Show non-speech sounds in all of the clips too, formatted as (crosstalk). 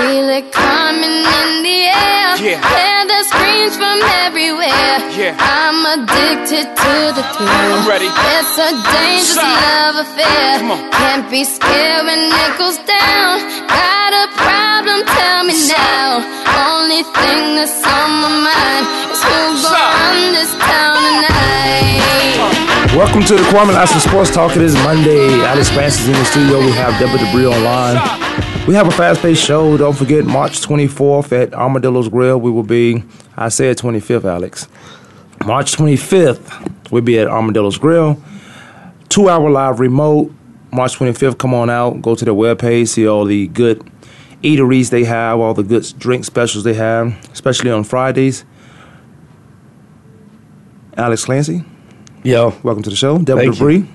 Feel it coming in the air. Yeah. Hear the screams from everywhere. Yeah. I'm addicted to the thrill. I'm ready. It's a dangerous Side. love affair. Come on. Can't be scared when it goes down. Got a problem? Tell me now. Only thing that's on my mind is who gon' Side. run this town tonight. Welcome to the Kwamie Lassiter Sports Talk. It is Monday. Alex Spence is in the studio. We have Deborah Dubree online. We have a fast-paced show. Don't forget March 24th at Armadillo's Grill. We will be. I said 25th, Alex. March 25th, we'll be at Armadillo's Grill. Two-hour live remote. March 25th, come on out. Go to their webpage. See all the good eateries they have, all the good drink specials they have, especially on Fridays. Alex Clancy. Yo, Welcome to the show, Devil Thank Dubree.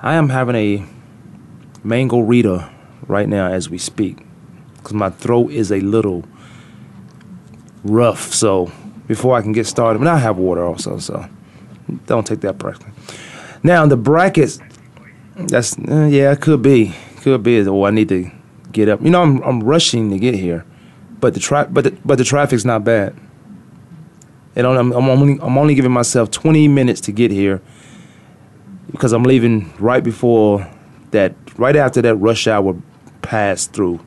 I am having a mango Rita right now as we speak because my throat is a little rough. So before I can get started, but I have water also, so don't take that personally. Now the brackets, that's uh, yeah, it could be, could be. Oh, I need to get up. You know, I'm I'm rushing to get here, but the tra- but the, but the traffic's not bad. And I'm, I'm only I'm only giving myself 20 minutes to get here because I'm leaving right before that, right after that rush hour passed through.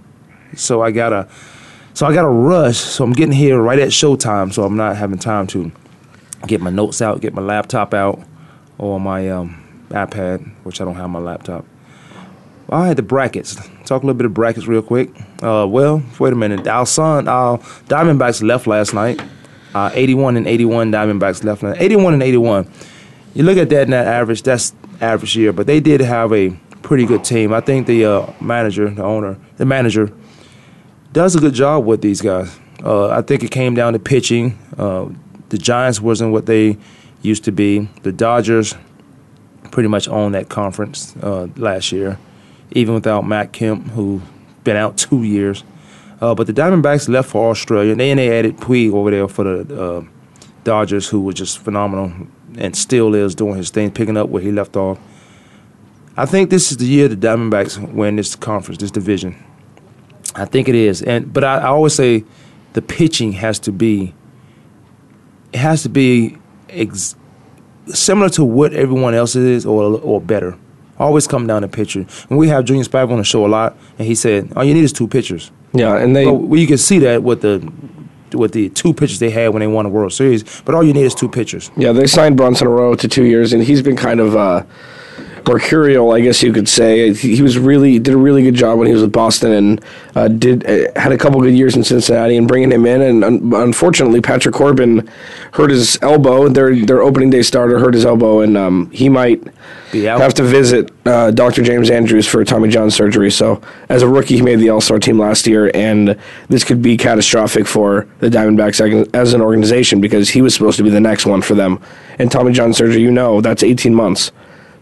So I gotta, so I gotta rush. So I'm getting here right at showtime. So I'm not having time to get my notes out, get my laptop out, or my um, iPad, which I don't have my laptop. All right, the brackets. Talk a little bit of brackets real quick. Uh, well, wait a minute. Our son, our Diamondbacks left last night. Uh, 81 and 81 Diamondbacks left. last 81 and 81. You look at that that average, that's average year, but they did have a pretty good team. I think the uh, manager, the owner, the manager, does a good job with these guys. Uh, I think it came down to pitching. Uh, the Giants wasn't what they used to be. The Dodgers pretty much owned that conference uh, last year, even without Matt Kemp, who been out two years. Uh, but the Diamondbacks left for Australia, and then they added Puig over there for the uh, Dodgers, who was just phenomenal and still is doing his thing, picking up where he left off. I think this is the year the Diamondbacks win this conference, this division. I think it is, and but I, I always say the pitching has to be. It has to be ex- similar to what everyone else is, or or better. Always come down to pitcher. And we have Junior Spivey on the show a lot, and he said, "All you need is two pitchers." Yeah, and they Well, well, you can see that with the with the two pitchers they had when they won the World Series. But all you need is two pitchers. yeah they signed Bronson Arroyo to two years, and he's been kind of uh, mercurial, I guess you could say. He was really did a really good job when he was with Boston, and uh, did uh, had a couple good years in Cincinnati, and bringing him in. And un- unfortunately, Patrick Corbin hurt his elbow. Their their opening day starter hurt his elbow, and um, he might have to visit uh, Dr. James Andrews for Tommy John surgery. So, as a rookie, he made the All Star team last year, and this could be catastrophic for the Diamondbacks as an organization because he was supposed to be the next one for them. And Tommy John surgery, you know, that's 18 months.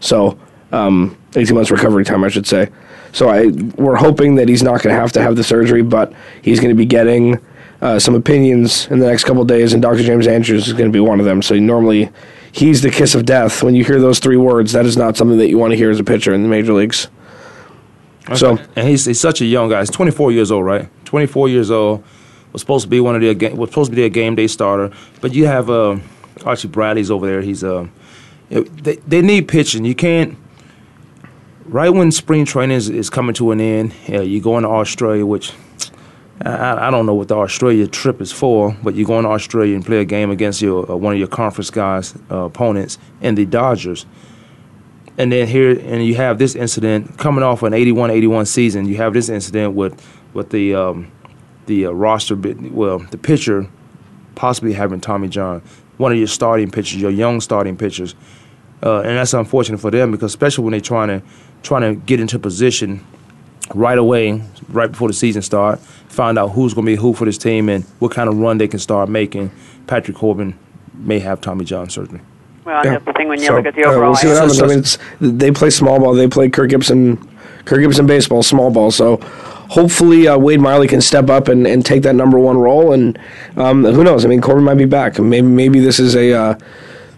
So, um, 18 months recovery time, I should say. So, I we're hoping that he's not going to have to have the surgery, but he's going to be getting. Uh, some opinions in the next couple of days, and Dr. James Andrews is going to be one of them. So normally, he's the kiss of death. When you hear those three words, that is not something that you want to hear as a pitcher in the major leagues. So and he's, he's such a young guy. He's 24 years old, right? 24 years old. Was supposed to be one of their ga- was supposed to be a game day starter. But you have uh, Archie Bradley's over there. He's uh, they they need pitching. You can't. Right when spring training is, is coming to an end, you're going to Australia, which I, I don't know what the Australia trip is for, but you're going to Australia and play a game against your uh, one of your conference guys uh, opponents and the Dodgers and then here and you have this incident coming off an 81-81 season. You have this incident with with the um, the uh, roster, well, the pitcher possibly having Tommy John, one of your starting pitchers, your young starting pitchers, uh, and that's unfortunate for them because especially when they're trying to trying to get into position right away, right before the season start, find out who's going to be who for this team and what kind of run they can start making. Patrick Corbin may have Tommy John surgery. Well, Yeah. that's the thing when you So, look at the uh, overall. we'll see what happens. I mean, it's, they play small ball. They play Kirk Gibson, Kirk Gibson baseball, small ball. So hopefully uh, Wade Miley can step up and, and take that number one role. And um, who knows? I mean, Corbin might be back. Maybe maybe this is a uh,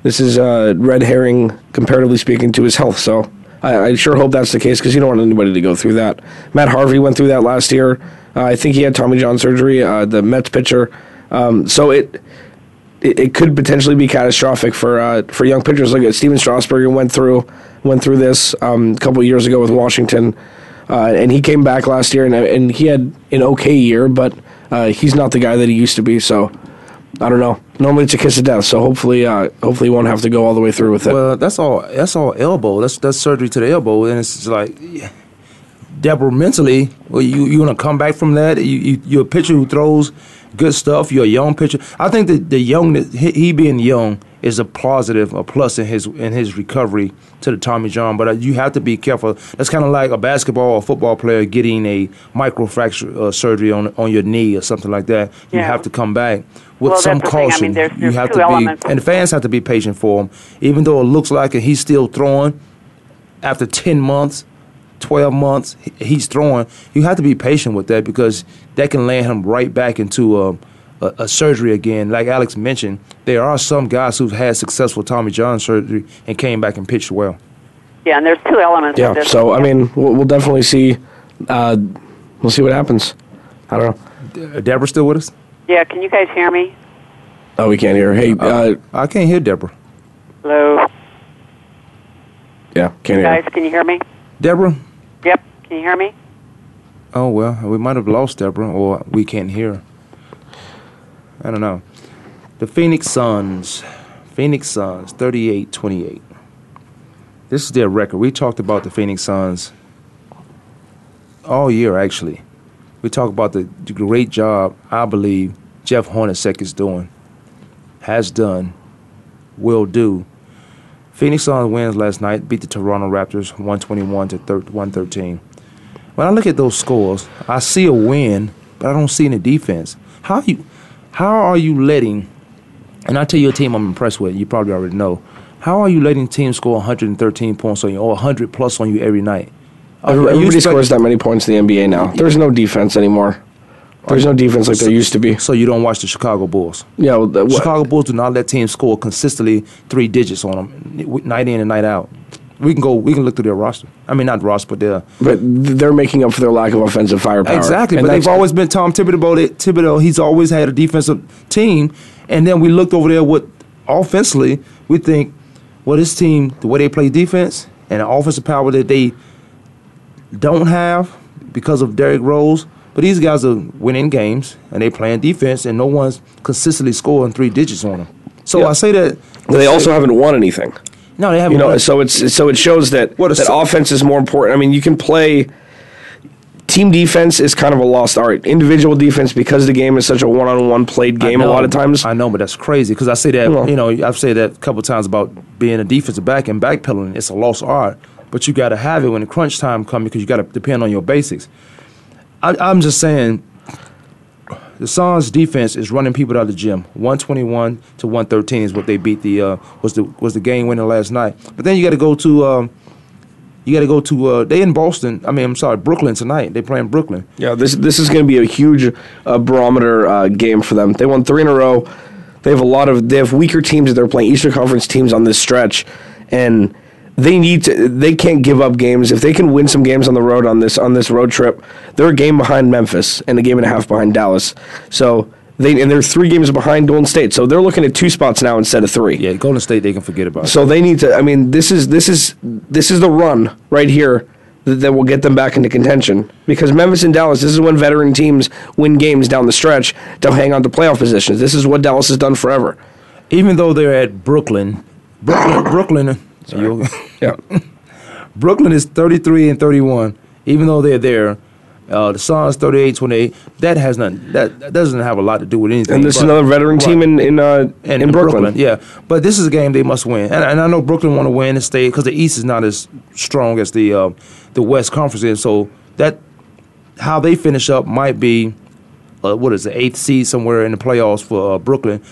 this is a red herring comparatively speaking to his health. So I, I sure hope that's the case because you don't want anybody to go through that. Matt Harvey went through that last year. Uh, I think he had Tommy John surgery. Uh, the Mets pitcher. Um, so it, it, it could potentially be catastrophic for uh, for young pitchers. Like Stephen Strasburg went through went through this um, a couple years ago with Washington, uh, and he came back last year and and he had an okay year, but uh, he's not the guy that he used to be. So I don't know. Normally it's a kiss of death. So hopefully, uh, hopefully he won't have to go all the way through with it. Well, that's all. That's all elbow. That's that's surgery to the elbow, and it's like. Deborah, mentally, well, you you want to come back from that? You, you you're a pitcher who throws good stuff. You're a young pitcher. I think that the young, he, he being young, is a positive, a plus in his in his recovery to the Tommy John. But uh, you have to be careful. That's kind of like a basketball or football player getting a microfracture uh, surgery on on your knee or something like that. You Yeah. have to come back with Well, some the. I caution. mean, there's- you have to elements. be, and the fans have to be patient for him, even though it looks like he's still throwing. After ten months, 12 months he's throwing you have to be patient with that because that can land him right back into a, a, a surgery again like alex mentioned there are some guys who've had successful tommy john surgery and came back and pitched well Yeah, and there's two elements. yeah. this. So I mean, we'll, we'll definitely see. Uh, we'll see what happens. I don't know. Uh, deborah still with us Yeah, can you guys hear me? Oh, we can't hear. Hey, uh, i can't hear deborah Hello, yeah, can't hear. guys, can you hear me? deborah Yep, can you hear me? oh well we might have lost deborah or we can't hear i don't know the phoenix suns phoenix suns 38-28 this is their record we talked about the phoenix suns all year actually. We talk about the, the great job I believe Jeff Hornacek is doing, has done, will do. Phoenix Suns wins last night, beat the Toronto Raptors 121 to 113. When I look at those scores, I see a win, but I don't see any defense. How you, how are you letting? And I tell you a team I'm impressed with. You probably already know. How are you letting teams score 113 points on you or 100 plus on you every night? Are you- are you Everybody scores that many points in the NBA now. There's no defense anymore. There's no defense like there used to be. So you don't watch the Chicago Bulls. Yeah, well, the- Chicago Bulls do not let teams score consistently three digits on them, night in and night out. We can go. We can look through their roster. I mean, not roster, but their but they're making up for their lack of offensive firepower. exactly. And But they've always been Tom Thibodeau. Thibodeau. He's always had a defensive team, and then we looked over there with offensively. We think, well, this team, the way they play defense and the offensive power that they don't have because of Derrick Rose. But these guys are winning games and they playing defense, and no one's consistently scoring three digits on them. So Yeah. I say that they also haven't won anything. No, they haven't. You know, won. so it's so it shows that What that so- offense is more important. I mean, you can play. Team defense is kind of a lost art. Individual defense, because the game is such a one-on-one played I game, a lot of times. I know, but that's crazy because I say that Well- you know I've said that a couple times about being a defensive back and backpedaling. It's a lost art, but you got to have it when the crunch time comes because you got to depend on your basics. I, I'm just saying, the Suns defense is running people out of the gym. 121 to 113 is what they beat the uh, was the was the game winner last night. But then you got to go to. Um, you got to go to. Uh, they in Boston. I mean, I'm sorry, Brooklyn tonight. They playing Brooklyn. Yeah, this this is going to be a huge uh, barometer uh, game for them. They won three in a row. They have a lot of they have weaker teams that they're playing Eastern Conference teams on this stretch, and they need to. They can't give up games if they can win some games on the road on this on this road trip. They're a game behind Memphis and a game and a half behind Dallas. So they and they're three games behind Golden State. So they're looking at two spots now instead of three. Yeah, Golden State. They can forget about. So they need to. I mean, this is this is this is the run right here that, that will get them back into contention. Because Memphis and Dallas, this is when veteran teams win games down the stretch to hang on to playoff positions. This is what Dallas has done forever. even though they're at Brooklyn, Brooklyn, Brooklyn, you- (laughs) Yeah, Brooklyn is 33 and 31. Even though they're there, uh, the Suns 38, 28. That has nothing. That, that doesn't have a lot to do with anything. and this is another veteran team in in uh, and in Brooklyn. Yeah, but this is a game they must win, and, and I know Brooklyn want to win and stay because the East is not as strong as the uh, the West Conference is. So that how they finish up might be uh, what is the eighth seed somewhere in the playoffs for uh, Brooklyn,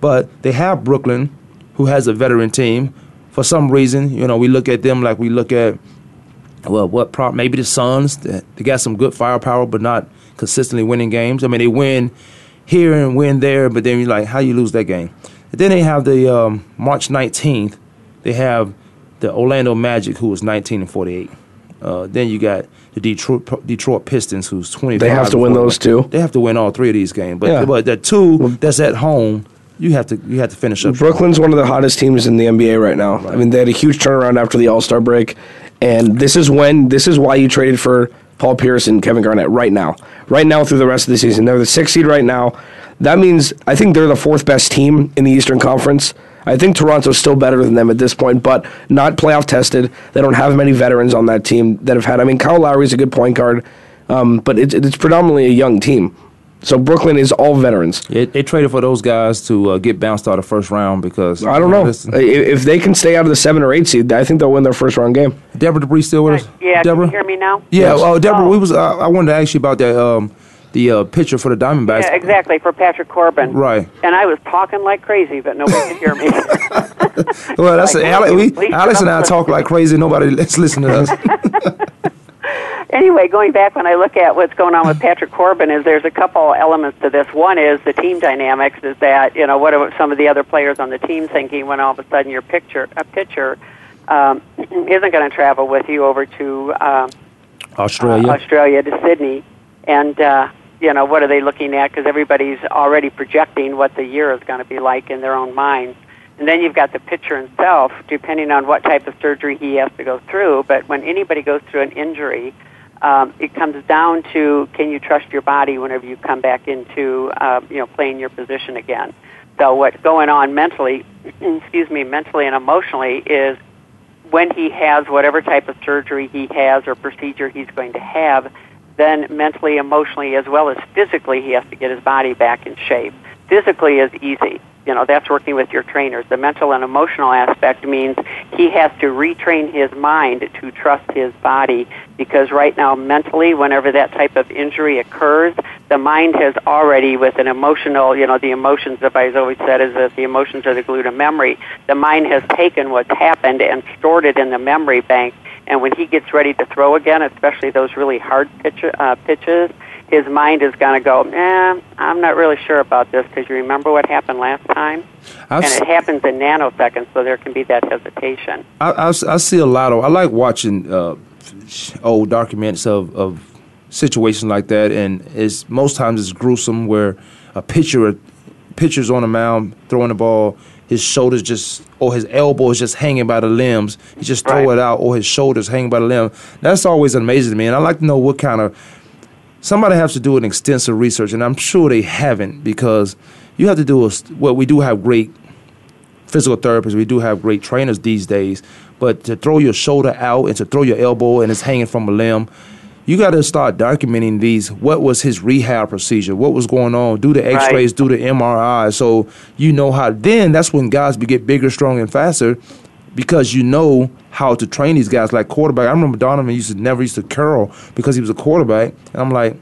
but they have Brooklyn, who has a veteran team. For some reason, you know, we look at them like we look at well, what prop? Maybe the Suns. They they got some good firepower, but not consistently winning games. I mean, they win here and win there, but then you're like, how you lose that game? And then they have the um, March 19th. They have the Orlando Magic, who was 19 and 48. Uh, then you got the Detroit Detroit Pistons, who's 25. They have to win those two? They have to win all three of these games. But Yeah. but the two that's at home, you have to you have to finish up. Brooklyn's one of the hottest teams in the NBA right now. I mean, they had a huge turnaround after the All Star break, and this is when this is why you traded for Paul Pierce and Kevin Garnett right now, right now through the rest of the season. They're the sixth seed right now. That means I think they're the fourth best team in the Eastern Conference. I think Toronto's still better than them at this point, but not playoff tested. They don't have many veterans on that team that have had. I mean, Kyle Lowry's a good point guard, um, but it's predominantly a young team. So Brooklyn is all veterans. They, they traded for those guys to uh, get bounced out of first round because I don't know. This- I- If they can stay out of the seven or eight seed, I think they'll win their first round game. Deborah Dubree still with us? Yeah, Deborah. can you hear me now? Yeah, Yes. well, Deborah, Oh. we was uh, I wanted to ask you about that um, the uh, pitcher for the Diamondbacks. Yeah, exactly, for Patrick Corbin. Right. And I was talking like crazy, but nobody could hear me. (laughs) Well, that's Like, Alex. We, please Alex and I talk like crazy. Nobody let's listen to us. (laughs) anyway, going back when I look at what's going on with Patrick Corbin, is there's a couple elements to this. One is the team dynamics. Is that you know what are some of the other players on the team thinking when all of a sudden your picture a pitcher um, (clears throat) isn't going to travel with you over to um, Australia. uh, Australia to Sydney, and uh, you know what are they looking at? Because everybody's already projecting what the year is going to be like in their own minds. And then you've got the pitcher himself, depending on what type of surgery he has to go through. But when anybody goes through an injury, um, it comes down to can you trust your body whenever you come back into uh, you know playing your position again. So what's going on mentally, (clears throat) excuse me, mentally and emotionally is when he has whatever type of surgery he has or procedure he's going to have, then mentally, emotionally, as well as physically, he has to get his body back in shape. Physically is easy. You know, that's working with your trainers. The mental and emotional aspect means he has to retrain his mind to trust his body because right now, mentally, whenever that type of injury occurs, the mind has already, with an emotional, you know, the emotions, if I've always said, is that the emotions are the glue to memory. The mind has taken what's happened and stored it in the memory bank. And when he gets ready to throw again, especially those really hard pitch, uh, pitches, his mind is going to go, eh, I'm not really sure about this because you remember what happened last time? I've, and it happens in nanoseconds, so there can be that hesitation. I, I, I see a lot of. I like watching uh, old documents of, of situations like that, and it's most times it's gruesome where a pitcher pitcher's on the mound throwing the ball, his shoulders just or his elbow is just hanging by the limbs. He just throw Right. it out, or his shoulders hanging by the limb. That's always amazing to me, and I like to know what kind of somebody has to do an extensive research, and I'm sure they haven't because you have to do a, well. We do have great physical therapists. We do have great trainers these days. But to throw your shoulder out and to throw your elbow and it's hanging from a limb, you got to start documenting these. What was his rehab procedure? What was going on? Do the X-rays, do the MRI, so you know how. Then that's when guys get bigger, stronger, and faster because you know how to train these guys. Like quarterback, I remember Donovan used to never used to curl because he was a quarterback, and I'm like.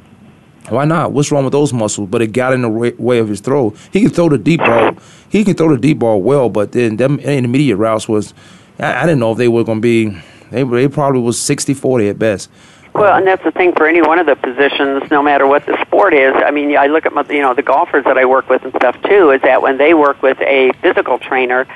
Why not? What's wrong with those muscles? But it got in the way, of his throw. He can throw the deep ball. He can throw the deep ball well, but then them intermediate routes was. I, I didn't know if they were going to be. They, they probably was 60-40 at best. Well, and that's the thing for any one of the positions, no matter what the sport is. I mean, I look at my, you know the golfers that I work with and stuff too. Is that when they work with a physical trainer,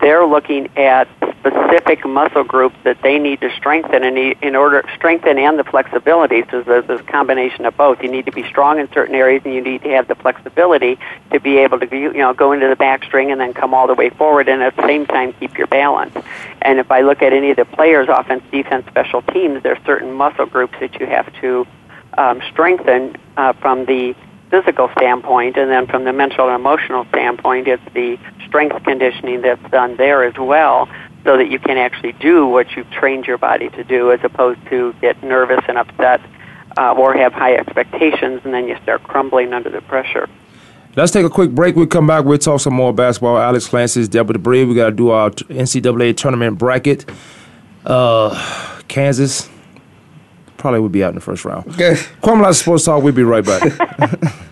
they're looking at specific muscle groups that they need to strengthen and in, order strengthen and the flexibility. So there's this combination of both. You need to be strong in certain areas, and you need to have the flexibility to be able to you know go into the backswing and then come all the way forward, and at the same time keep your balance. And if I look at any of the players, offense, defense, special teams, there's certain muscle groups that you have to um, strengthen uh, from the physical standpoint, and then from the mental and emotional standpoint, it's the strength conditioning that's done there as well, so that you can actually do what you've trained your body to do, as opposed to get nervous and upset uh, or have high expectations, and then you start crumbling under the pressure. Let's take a quick break. We'll come back. We'll talk some more basketball. Alex Clancy's Deborah Dubree. We got to do our NCAA tournament bracket. Uh, Kansas probably would be out in the first round. Okay. Kwamie Sports Talk. We'll be right back. (laughs)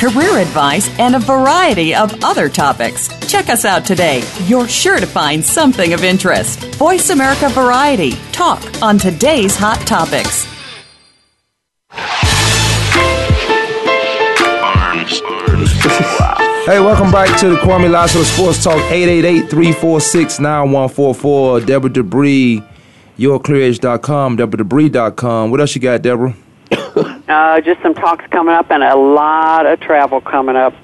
career advice, and a variety of other topics. Check us out today. You're sure to find something of interest. Voice America Variety. Talk on today's hot topics. (laughs) Hey, welcome back to the Kwamie Lasso Sports Talk 888-346-9144. Deborah Dubree, yourclearedge.com, deborah.dubree.com. What else you got, Deborah? Uh, just some talks coming up and a lot of travel coming up.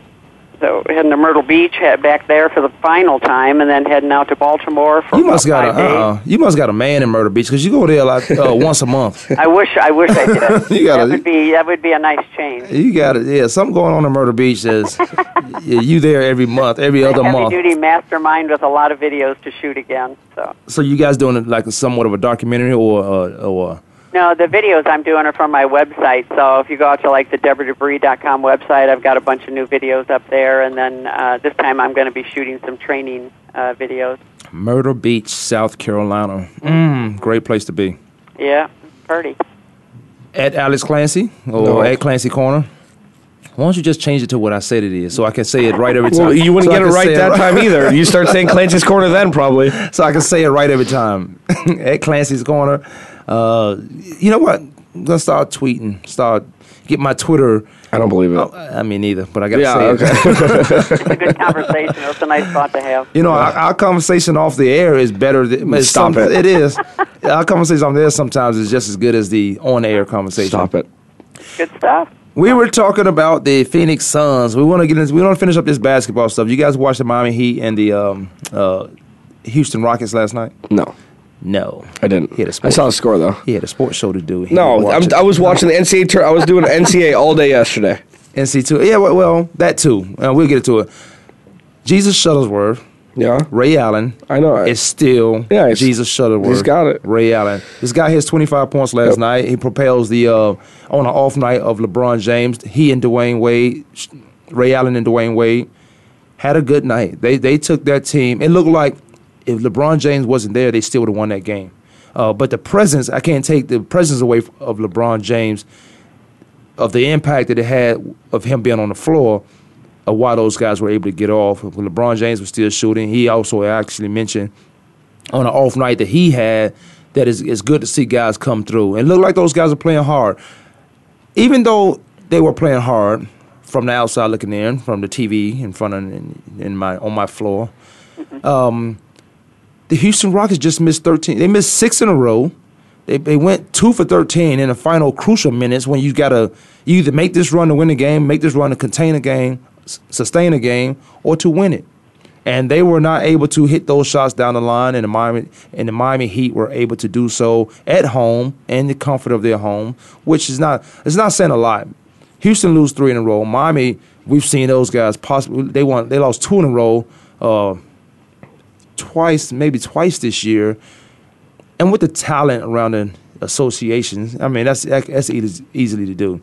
So heading to Myrtle Beach, head back there for the final time, and then heading out to Baltimore for You must got a uh, you must got a man in Myrtle Beach because you go there like uh, (laughs) once a month. I wish I wish I did. (laughs) You gotta- that would be that would be a nice change. You got it. Yeah, something going on in Myrtle Beach. Is (laughs) yeah, you there every month, every other Heavy month. duty mastermind with a lot of videos to shoot again. So So you guys doing like somewhat of a documentary or uh, or no, the videos I'm doing are from my website. So if you go out to like the DeborahDubree.com website, I've got a bunch of new videos up there, and then uh, this time I'm going to be shooting some training uh, videos. Myrtle Beach, South Carolina. Mm, great place to be. Yeah, pretty. At Alex Clancy or No. at Clancy Corner. Why don't you just change it to what I said it is, so I can say it right every time? Well, you wouldn't So get it right say that right- time either. (laughs) You start saying Clancy's Corner then, probably. so I can say it right every time. (laughs) at Clancy's Corner. Uh, you know what? I'm gonna start tweeting. Start get my Twitter. I don't believe it. I mean, neither, but I gotta yeah, say it. okay. It's (laughs) a good conversation. It's a nice thought to have. You know, our, our conversation off the air is better. Than, it's Stop some- it. It is. Our conversation on there sometimes is just as good as the on-air conversation. Stop it. Good stuff. We were talking about the Phoenix Suns. We want to get into, we want to finish up this basketball stuff. You guys watched the Miami Heat and the um, uh, Houston Rockets last night? No, No, I didn't. He had a I sports, saw the score though. He had a sports show to do. He No, I'm, it. I was watching the NCAA. Tour- I was doing NCAA all day yesterday. (laughs) NC two. Yeah, well, well that too. Uh, we'll get to it. Jesus Shuttlesworth, Yeah, Ray Allen. I know. is still Yeah, he's- Jesus Shuttlesworth. he's got it. Ray Allen. This guy has 25 points last Yep. night. He propels the uh, on an off night of LeBron James. He and Dwyane Wade, Ray Allen and Dwyane Wade had a good night. They they took that team. It looked like if LeBron James wasn't there, they still would have won that game. Uh, but the presence, I can't take the presence away of LeBron James, of the impact that it had of him being on the floor, of why those guys were able to get off. When LeBron James was still shooting, he also actually mentioned on an off night that he had that is it's good to see guys come through and look like those guys are playing hard. Even though they were playing hard from the outside looking in, from the TV in front of in, in my on my floor, um, the Houston Rockets just missed 13. They missed six in a row. They, they went two for 13 in the final crucial minutes when you got to either make this run to win the game, make this run to contain a game, s- sustain a game, or to win it. And they were not able to hit those shots down the line, and the Miami and the Miami Heat were able to do so at home in the comfort of their home, which is not it's not saying a lot. Houston lose three in a row. Miami, we've seen those guys possibly they won they lost two in a row. Uh, twice, maybe twice this year. and with the talent around the associations, I mean that's that's easy, easily to do.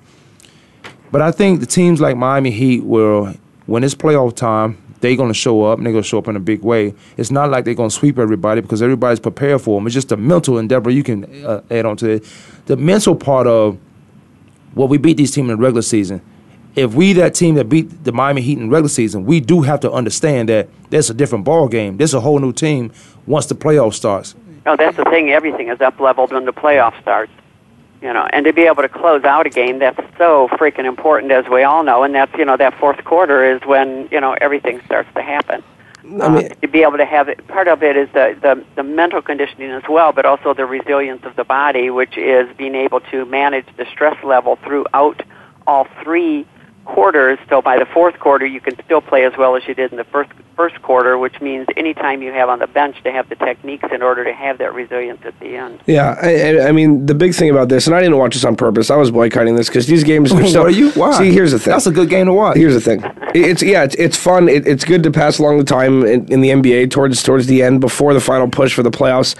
But I think the teams like Miami Heat will, when it's playoff time, they're going to show up and they're going to show up in a big way. It's not like they're going to sweep everybody because everybody's prepared for them. It's just a mental endeavor you can uh, add on to it. The mental part of well, we beat these teams in the regular season. If we that team that beat the Miami Heat in regular season, we do have to understand that there's a different ball game. There's a whole new team once the playoff starts. Oh, that's the thing. Everything is up leveled when the playoff starts. You know, and to be able to close out a game that's so freaking important, as we all know, and that's you know that fourth quarter is when you know everything starts to happen. I mean, uh, to be able to have it, part of it is the, the the mental conditioning as well, but also the resilience of the body, which is being able to manage the stress level throughout all three quarters. So by the fourth quarter, you can still play as well as you did in the first first quarter, which means any time you have on the bench to have the techniques in order to have that resilience at the end. Yeah, I, I mean the big thing about this, and I didn't watch this on purpose. I was boycotting this because these games are (laughs) so. are you? Why? See, here's the thing. That's a good game to watch. Here's the thing. It's yeah, it's, it's fun. It, it's good to pass along the time in, in the NBA towards towards the end before the final push for the playoffs.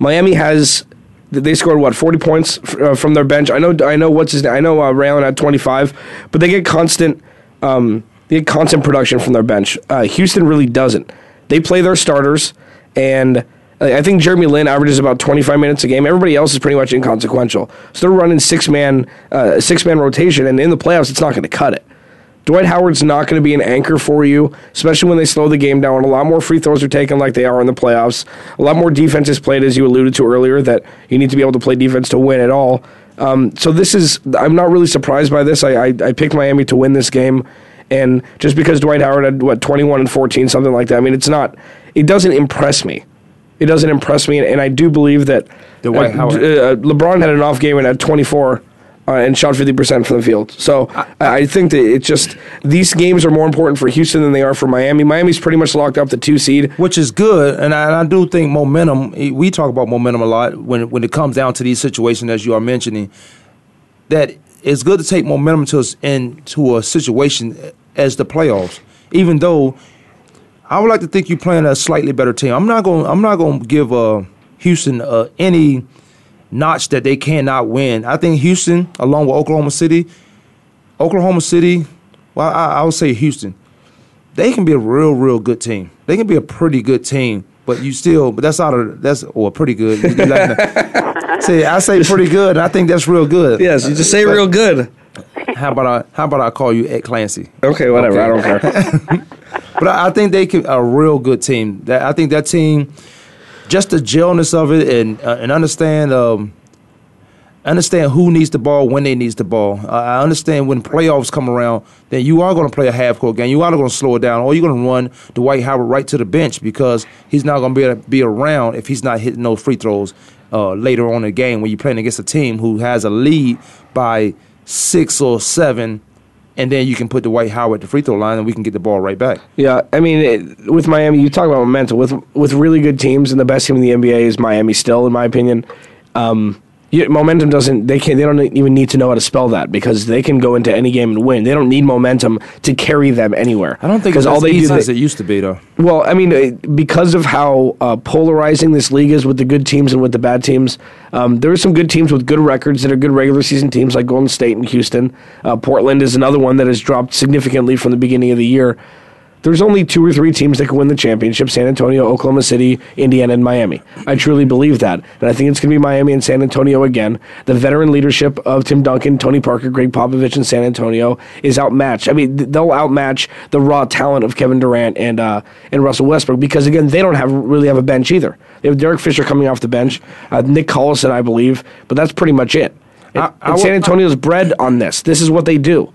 Miami has they scored what 40 points uh, from their bench. I know I know what's his name. I know uh, Ray Allen had 25, but they get constant um, they get constant production from their bench. Uh, Houston really doesn't. They play their starters, and I think Jeremy Lin averages about 25 minutes a game. Everybody else is pretty much inconsequential. So they're running six man uh, six man rotation, and in the playoffs, it's not going to cut it. Dwight Howard's not going to be an anchor for you, especially when they slow the game down. A lot more free throws are taken like they are in the playoffs. A lot more defense is played, as you alluded to earlier, that you need to be able to play defense to win at all. Um, so this is, I'm not really surprised by this. I, I, I picked Miami to win this game. And just because Dwight Howard had, what, 21 and 14, something like that, I mean, it's not, it doesn't impress me. It doesn't impress me. And, and I do believe that Dwight uh, Howard. uh, LeBron had an off game and had 24 uh, and shot 50% from the field. So I, I think that it's just these games are more important for Houston than they are for Miami. Miami's pretty much locked up the two seed. which is good, and I, and I do think momentum. eh, We talk about momentum a lot when when it comes down to these situations, as you are mentioning. That it's good to take momentum to into a situation as the playoffs, even though I would like to think you're playing a slightly better team. I'm not going. I'm not going to give uh, Houston uh, any notch that they cannot win. I think Houston, along with Oklahoma City, Oklahoma City. Well, I, I would say Houston they can be a real, real good team. They can be a pretty good team, but you still, but that's out of that's or pretty good. You- you like (laughs) to- say I say pretty good. And I think that's real good. Yes, you just say real good. How about I? How about I call you Ed Clancy? Okay, whatever. I don't care. (laughs) But I, I think they can a real good team. That I think that team, just the gelness of it, and uh, and understand um, understand who needs the ball when they needs the ball. I I understand when playoffs come around, then you are going to play a half court game. You are going to slow it down, or you're going to run Dwight Howard right to the bench because he's not going to be able to be around if he's not hitting those free throws uh, later on in the game when you're playing against a team who has a lead by six or seven. And then you can put the Dwight Howard at the free throw line, and we can get the ball right back. Yeah, I mean, it, with Miami, you talk about momentum. With with really good teams, and the best team in the NBA is Miami. Still, in my opinion, um, you, momentum doesn't. They can. They don't even need to know how to spell that because they can go into any game and win. They don't need momentum to carry them anywhere. I don't think because all they easy do. as it used to be, though. well, I mean, uh, because of how uh, polarizing this league is with the good teams and with the bad teams, um, there are some good teams with good records that are good regular season teams like Golden State and Houston. Uh, Portland is another one that has dropped significantly from the beginning of the year. There's only two or three teams that can win the championship San Antonio, Oklahoma City, Indiana, and Miami. I truly believe that. And I think it's going to be Miami and San Antonio again. The veteran leadership of Tim Duncan, Tony Parker, Gregg Popovich, and San Antonio is outmatched. I mean, they'll outmatch the raw talent of Kevin Durant and uh, and Russell Westbrook because, again, they don't have really have a bench either. They have Derek Fisher coming off the bench, uh, Nick Collison, I believe, but that's pretty much it. And, I- I and San Antonio's bred on this. This is what they do.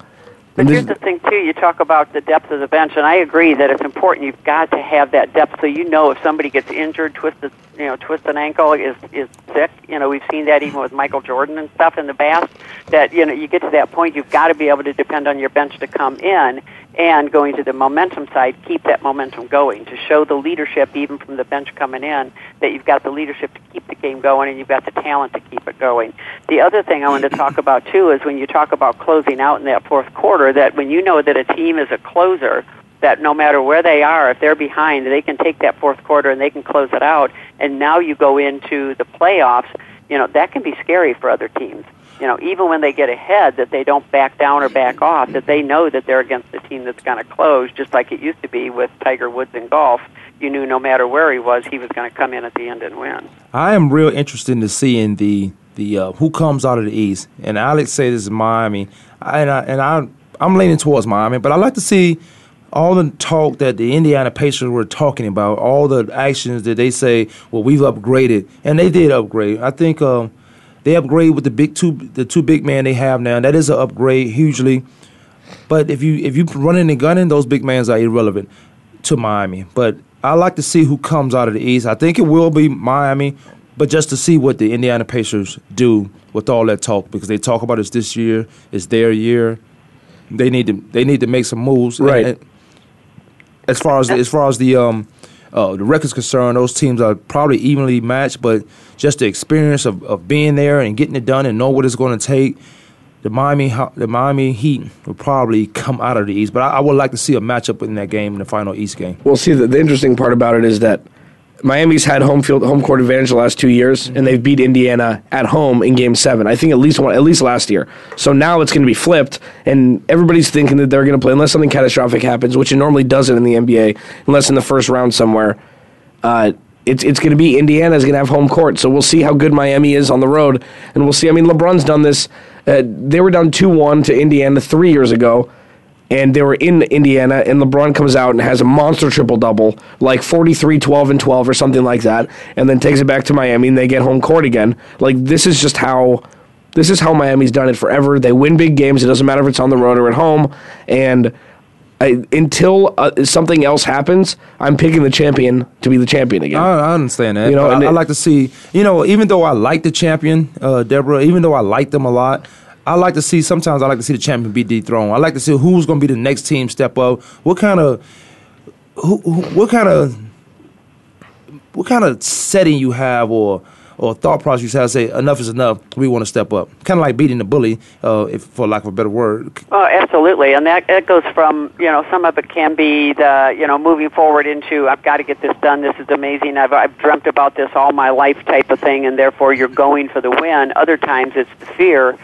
But here's the thing too. You talk about the depth of the bench, and I agree that it's important. You've got to have that depth, so you know if somebody gets injured, twisted, you know, twist an ankle, is is sick. You know, we've seen that even with Michael Jordan and stuff in the past. That you know, you get to that point, you've got to be able to depend on your bench to come in, and going to the momentum side, keep that momentum going to show the leadership even from the bench coming in that you've got the leadership to keep the game going and you've got the talent to keep it going. The other thing I wanted to talk about too is when you talk about closing out in that fourth quarter, that when you know that a team is a closer, that no matter where they are, if they're behind, they can take that fourth quarter and they can close it out. And now you go into the playoffs. You know that can be scary for other teams. You know, even when they get ahead, that they don't back down or back off. That they know that they're against a team that's going to close, just like it used to be with Tiger Woods in golf. You knew no matter where he was, he was going to come in at the end and win. I am real interested in seeing the the uh, who comes out of the East. And Alex this is Miami, and I, and I I'm leaning towards Miami, but I like to see all the talk that the Indiana Pacers were talking about, all the actions that they say, well, we've upgraded, and they did upgrade. I think uh, they upgrade with the big two, the two big men they have now. That is an upgrade hugely. But if you if you running and gunning, those big men are irrelevant to Miami. But I like to see who comes out of the East. I think it will be Miami, but just to see what the Indiana Pacers do with all that talk, because they talk about it's this year, it's their year. They need to they need to make some moves. Right. And- and as far as the, as far as the um uh, the record's concerned, those teams are probably evenly matched, but just the experience of, of being there and getting it done and know what it's going to take, the Miami the Miami Heat will probably come out of the East. But I, I would like to see a matchup in that game in the final East game. Well, see, the, the interesting part about it is that Miami's had home field, home court advantage the last two years, and they've beat Indiana at home in Game Seven. I think at least one, at least last year. So now it's going to be flipped, and everybody's thinking that they're going to play unless something catastrophic happens, which it normally doesn't in the NBA, unless in the first round somewhere. Uh, it's it's going to be Indiana's going to have home court, so we'll see how good Miami is on the road, and we'll see. I mean, LeBron's done this. Uh, they were down two one to Indiana three years ago and they were in Indiana, and LeBron comes out and has a monster triple double, like 43, 12, and 12, or something like that, and then takes it back to Miami, and they get home court again. Like, this is just how. This is how Miami's done it forever. They win big games. It doesn't matter if it's on the road or at home. And I, until uh, something else happens, I'm picking the champion to be the champion again. I, I understand that. You know, I, I like to see, you know, even though I like the champion, uh, Deborah, even though I like them a lot, I like to see, sometimes I like to see the champion be dethroned. I like to see who's going to be the next team step up. What kind of, who, who, what kind of, what kind of setting you have or, or thought process you have, say, enough is enough, we want to step up. Kind of like beating the bully, uh, if, for lack of a better word. Oh, absolutely, and that that goes from you know some of it can be the you know moving forward into I've got to get this done. This is amazing. I've I've dreamt about this all my life type of thing, and therefore you're going for the win. Other times it's the fear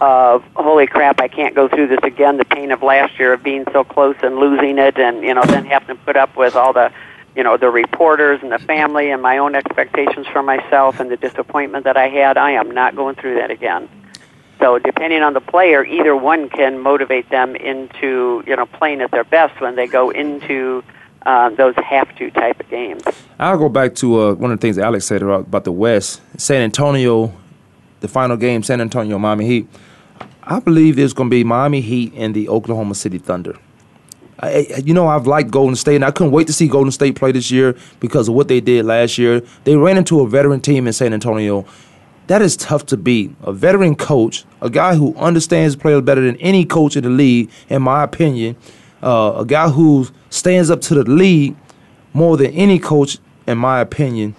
of holy crap, I can't go through this again. The pain of last year of being so close and losing it, and you know then having to put up with all the you know the reporters and the family and my own expectations for myself and the disappointment that I had. I am not going through that again. So depending on the player, either one can motivate them into you know playing at their best when they go into uh, those have to type of games. I'll go back to uh, one of the things Alex said about, about the West. San Antonio, the final game, San Antonio, Miami Heat. I believe there's going to be Miami Heat and the Oklahoma City Thunder. I, you know, I've liked Golden State, and I couldn't wait to see Golden State play this year because of what they did last year. They ran into a veteran team in San Antonio. That is tough to beat. A veteran coach, a guy who understands players better than any coach in the league, in my opinion, uh, a guy who stands up to the league more than any coach, in my opinion.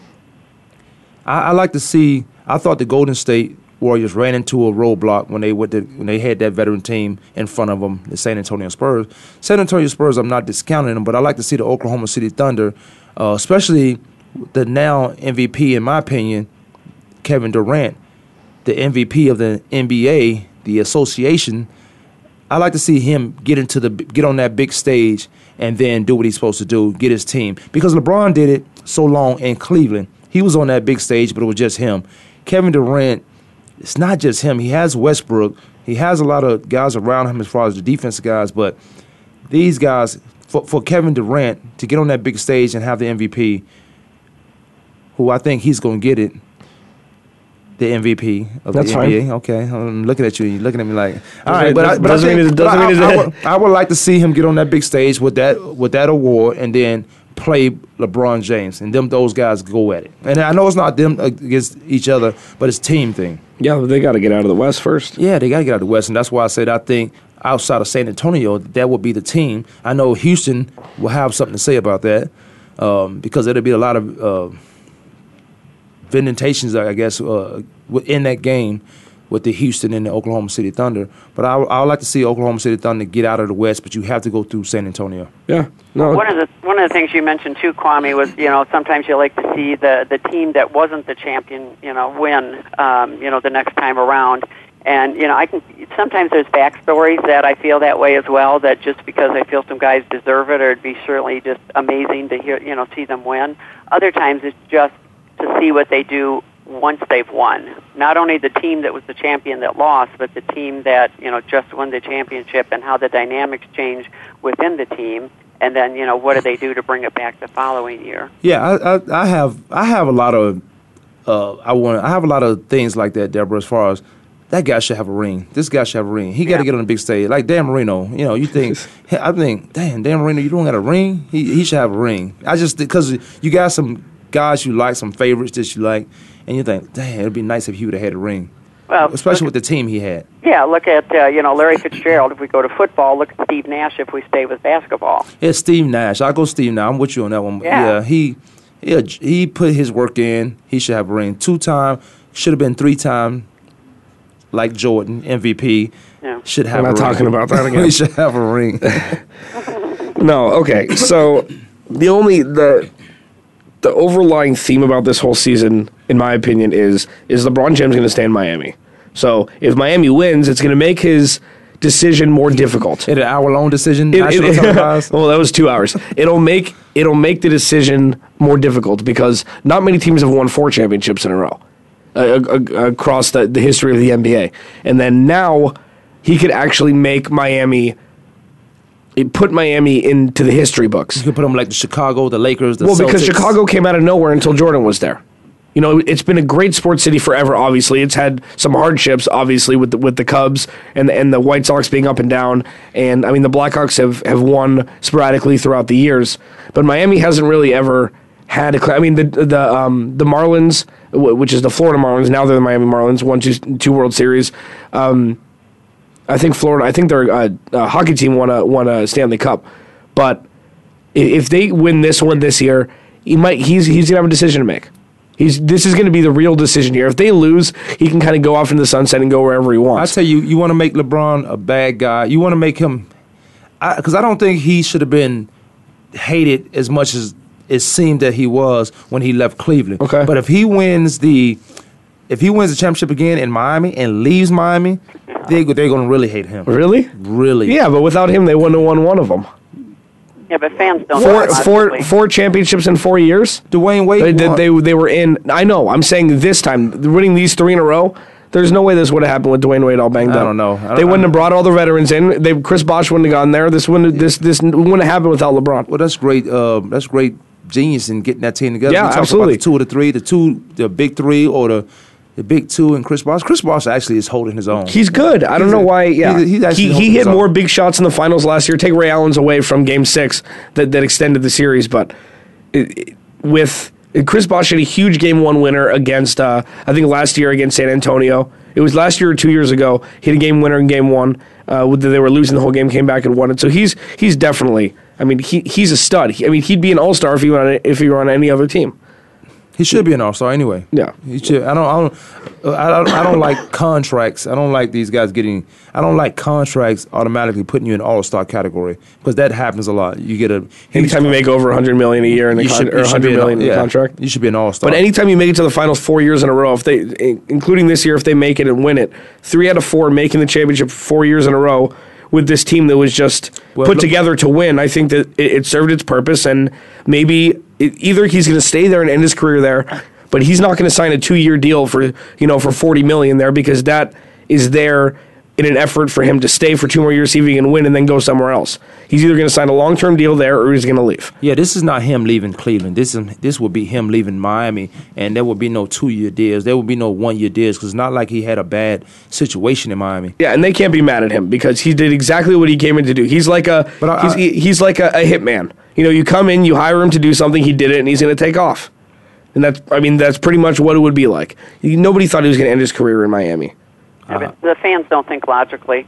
I, I like to see. I thought the Golden State Warriors ran into a roadblock when they went to, when they had that veteran team in front of them, the San Antonio Spurs. San Antonio Spurs, I'm not discounting them, but I like to see the Oklahoma City Thunder, uh, especially the now MVP, in my opinion, Kevin Durant, the MVP of the NBA, the association. I like to see him get into the get on that big stage and then do what he's supposed to do, get his team. Because LeBron did it so long in Cleveland. He was on that big stage, but it was just him. Kevin Durant, it's not just him. He has Westbrook. He has a lot of guys around him as far as the defensive guys, but these guys for, for Kevin Durant to get on that big stage and have the MVP, who I think he's going to get it, the MVP of That's the fine. NBA. Okay, I'm looking at you. You're looking at me like, all right, but I, but I think, but I, I, would, I would like to see him get on that big stage with that with that award and then play LeBron James and them those guys go at it. And I know it's not them against each other, but it's team thing. yeah, they got to get out of the West first. Yeah, they got to get out of the West, and that's why I said I think outside of San Antonio, that would be the team. I know Houston will have something to say about that um, because there'll be a lot of uh, vindications, I guess, uh, in that game with the Houston and the Oklahoma City Thunder. But I, I would like to see Oklahoma City Thunder get out of the West, but you have to go through San Antonio. Yeah. No. One of the one of the things you mentioned too, Kwamie, was you know sometimes you like to see the the team that wasn't the champion, you know, win, um, you know, the next time around. And you know, I can sometimes there's backstories that I feel that way as well. That just because I feel some guys deserve it, or it'd be certainly just amazing to hear, you know, see them win. Other times it's just to see what they do once they've won. Not only the team that was the champion that lost, but the team that you know just won the championship, and how the dynamics change within the team. And then you know what do they do to bring it back the following year? Yeah, I, I, I have I have a lot of uh, I want I have a lot of things like that, Deborah. As far as that guy should have a ring. This guy should have a ring. He got to Yeah. get on the big stage. Like Dan Marino, you know, you think, (laughs) I think, damn, Dan Marino, you don't got a ring? He, he should have a ring. I just, because you got some guys you like, some favorites that you like, and you think, damn, it'd be nice if he would have had a ring. Well, Especially with the team he had. Yeah, look at uh, you know Larry Fitzgerald. If we go to football, look at Steve Nash. If we stay with basketball, It's Steve Nash. I'll go Steve Nash. I'm with you on that one. Yeah. he, he, he put his work in. He should have a ring. Two time, should have been three time, like Jordan, MVP. Yeah. Should have We're a not ring. talking about that (laughs) again. he should have a ring. (laughs) No, okay. So the only the the overlying theme about this whole season, in my opinion, is is LeBron James going to stay in Miami. So if Miami wins, it's going to make his decision more difficult. It an hour long decision. It- national it- (laughs) well, that was two hours. It'll make it'll make the decision more difficult because not many teams have won four championships in a row uh, uh, across the, the history of the NBA. And then now he could actually make Miami it put Miami into the history books. you could put them like the Chicago, the Lakers, the Well, because Chicago came out of nowhere until Jordan was there. You know, it's been a great sports city forever. Obviously, it's had some hardships, obviously, with the, with the Cubs and and the White Sox being up and down. And I mean, the Blackhawks have have won sporadically throughout the years, but Miami hasn't really ever had a. I mean, the the um, the Marlins, wh- which is the Florida Marlins, now they're the Miami Marlins, won two two World Series. Um, I think Florida. I think their uh, uh, hockey team won a won a Stanley Cup, but if they win this one this year, he might he's he's gonna have a decision to make. He's this is gonna be the real decision here. If they lose, he can kind of go off in the sunset and go wherever he wants. I tell you, you want to make LeBron a bad guy. You want to make him, because I, don't think he should have been hated as much as it seemed that he was when he left Cleveland. Okay. But if he wins the, if he wins the championship again in Miami and leaves Miami, they they're going to really hate him. really? Really. Yeah, but without him, they wouldn't have won one of them. Yeah, but fans don't. Four know, four four championships in four years. Dwyane Wade. They, they, won. they, they were in. I know. I'm saying this time, winning these three in a row. There's no way this would have happened with Dwyane Wade all banged up. I don't know. I don't- they wouldn't have brought all the veterans in. They Chris Bosh wouldn't have gone there. This wouldn't this this wouldn't have happened without LeBron. Well, that's great. Uh, that's great genius in getting that team together. Yeah, We talk absolutely. About the two or the three, the two, the big three, or the the big two, and Chris Bosh. Chris Bosh actually is holding his own. He's good. I don't He's know a- why. Yeah, he's- he's actually he, he hit more big shots in the finals last year. Take Ray Allen's away from Game Six that, that extended the series, but it, it- with Chris Bosh had a huge Game One winner against uh, I think last year against San Antonio. It was last year or two years ago. He had a game winner in Game One. Uh, they were losing the whole game, came back and won it. So he's he's definitely. I mean, he he's a stud. He, I mean, he'd be an All Star if he were on if he were on any other team. He should be an all star anyway. Yeah. he should. I don't. I don't. I don't, I don't like contracts. I don't like these guys getting. I don't like contracts automatically putting you in all star category because that happens a lot. You get a Anytime you make over 100 million a year in a con- should, or you should 100 be an- million in a yeah, contract. You should be an all star. But anytime you make it to the finals four years in a row, if they, including this year, if they make it and win it, three out of four making the championship four years in a row with this team that was just Well, put look- together to win, I think that it, it served its purpose. And maybe it, either he's going to stay there and end his career there, but he's not going to sign a two-year deal for you know for 40 million there because that is there in an effort for him to stay for two more years, see if he can win, and then go somewhere else. He's either going to sign a long-term deal there or he's going to leave. Yeah, this is not him leaving Cleveland. This is this would be him leaving Miami, and there would be no two year deals. There would be no one year deals because it's not like he had a bad situation in Miami. Yeah, and they can't be mad at him because he did exactly what he came in to do. He's like a But I- he's, I- he- he's like a, a hitman. You know, you come in, you hire him to do something, he did it, and he's going to take off. And that's I mean that's pretty much what it would be like. Nobody thought he was going to end his career in Miami. Yeah, uh-huh. but the fans don't think logically.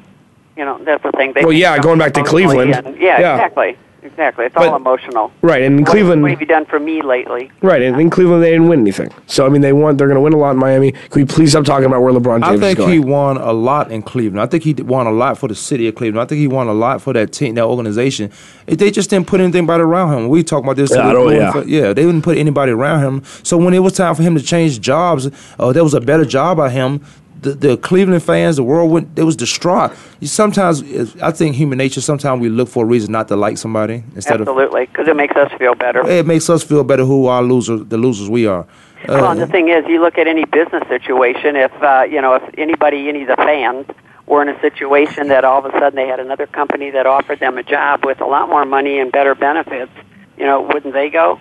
You know, that's the thing. They Well, yeah, going back to Cleveland. and- yeah, Yeah. exactly, Exactly. It's all emotional. Right, and in What- Cleveland, What have you done for me lately? right, and in Cleveland they didn't win anything. So I mean, they won. They're going to win a lot in Miami. Can we please stop talking about where LeBron James I think is going? he won a lot in Cleveland. I think he won a lot for the city of Cleveland. I think he won a lot for that team, that organization. If They just didn't put anybody around him. We talk about this. Yeah, I don't- yeah. yeah, they didn't put anybody around him. So when it was time for him to change jobs, or there was a better job at him. The, the Cleveland fans, the world went. It was distraught. You, sometimes, I think human nature. Sometimes we look for a reason not to like somebody instead of. Absolutely, because it makes us feel better. It makes us feel better who are losers, the losers we are. Well, Uh, and the thing is, you look at any business situation. If uh, you know, if anybody, any of the fans, were in a situation that all of a sudden they had another company that offered them a job with a lot more money and better benefits, you know, wouldn't they go?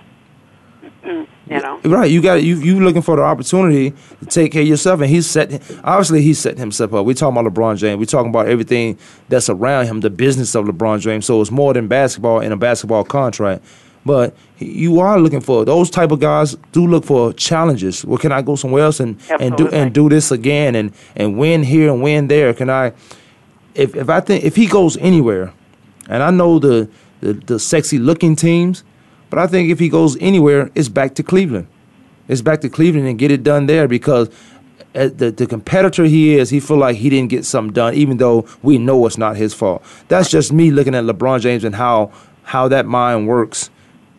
Mm, you know. Right, you got you you looking for the opportunity to take care of yourself, and he's set. Obviously, he's setting himself up. We're talking about LeBron James. We're talking about everything that's around him, the business of LeBron James. So it's more than basketball and a basketball contract. But you are looking for those type of guys. Do look for challenges. Well, can I go somewhere else and and do and do this again and and win here and win there? Can I? If if I think if he goes anywhere, and I know the the, the sexy looking teams, but I think if he goes anywhere, it's back to Cleveland. It's back to Cleveland and get it done there because uh, the the competitor he is, he feel like he didn't get something done, even though we know it's not his fault. That's just me looking at LeBron James and how how that mind works.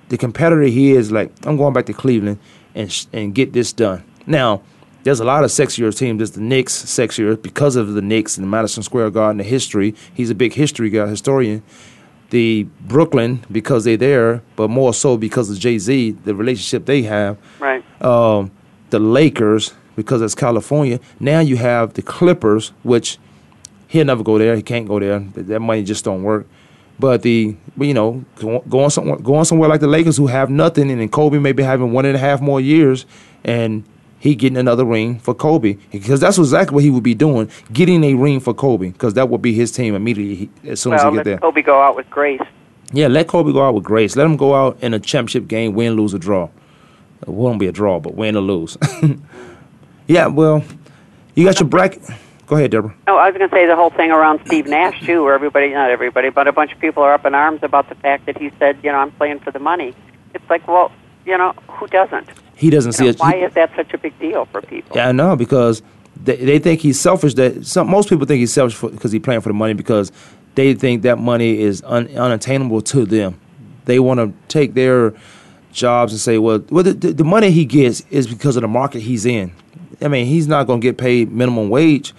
The competitor he is, like I'm going back to Cleveland and and get this done. Now, there's a lot of sexier teams. There's the Knicks sexier because of the Knicks and the Madison Square Garden, the history. He's a big history guy, historian the Brooklyn because they're there, but more so because of Jay Z, the relationship they have. Right. Um, the Lakers because it's California. Now you have the Clippers, which he'll never go there. He can't go there. That money just don't work. But the you know going somewhere going somewhere like the Lakers who have nothing, and then Kobe maybe having one and a half more years, and he getting another ring for Kobe because that's exactly what he would be doing, getting a ring for Kobe because that would be his team immediately as soon as he get let there. Kobe go out with grace. Yeah, let Kobe go out with grace. Let him go out in a championship game, win, lose, or draw. It won't be a draw, but win or lose. (laughs) yeah, well, you got your bracket. Go ahead, Deborah. No, I was going to say the whole thing around Steve Nash too, where everybody, not everybody, but a bunch of people are up in arms about the fact that he said, you know, I'm playing for the money. It's like, well, you know, who doesn't? He doesn't see know, it. why is that such a big deal for people? Yeah, I know because they, they think he's selfish. That some most people think he's selfish because he's playing for the money because they think that money is un, unattainable to them. They want to take their jobs and say, well, well the, the, the money he gets is because of the market he's in. I mean, he's not going to get paid minimum wage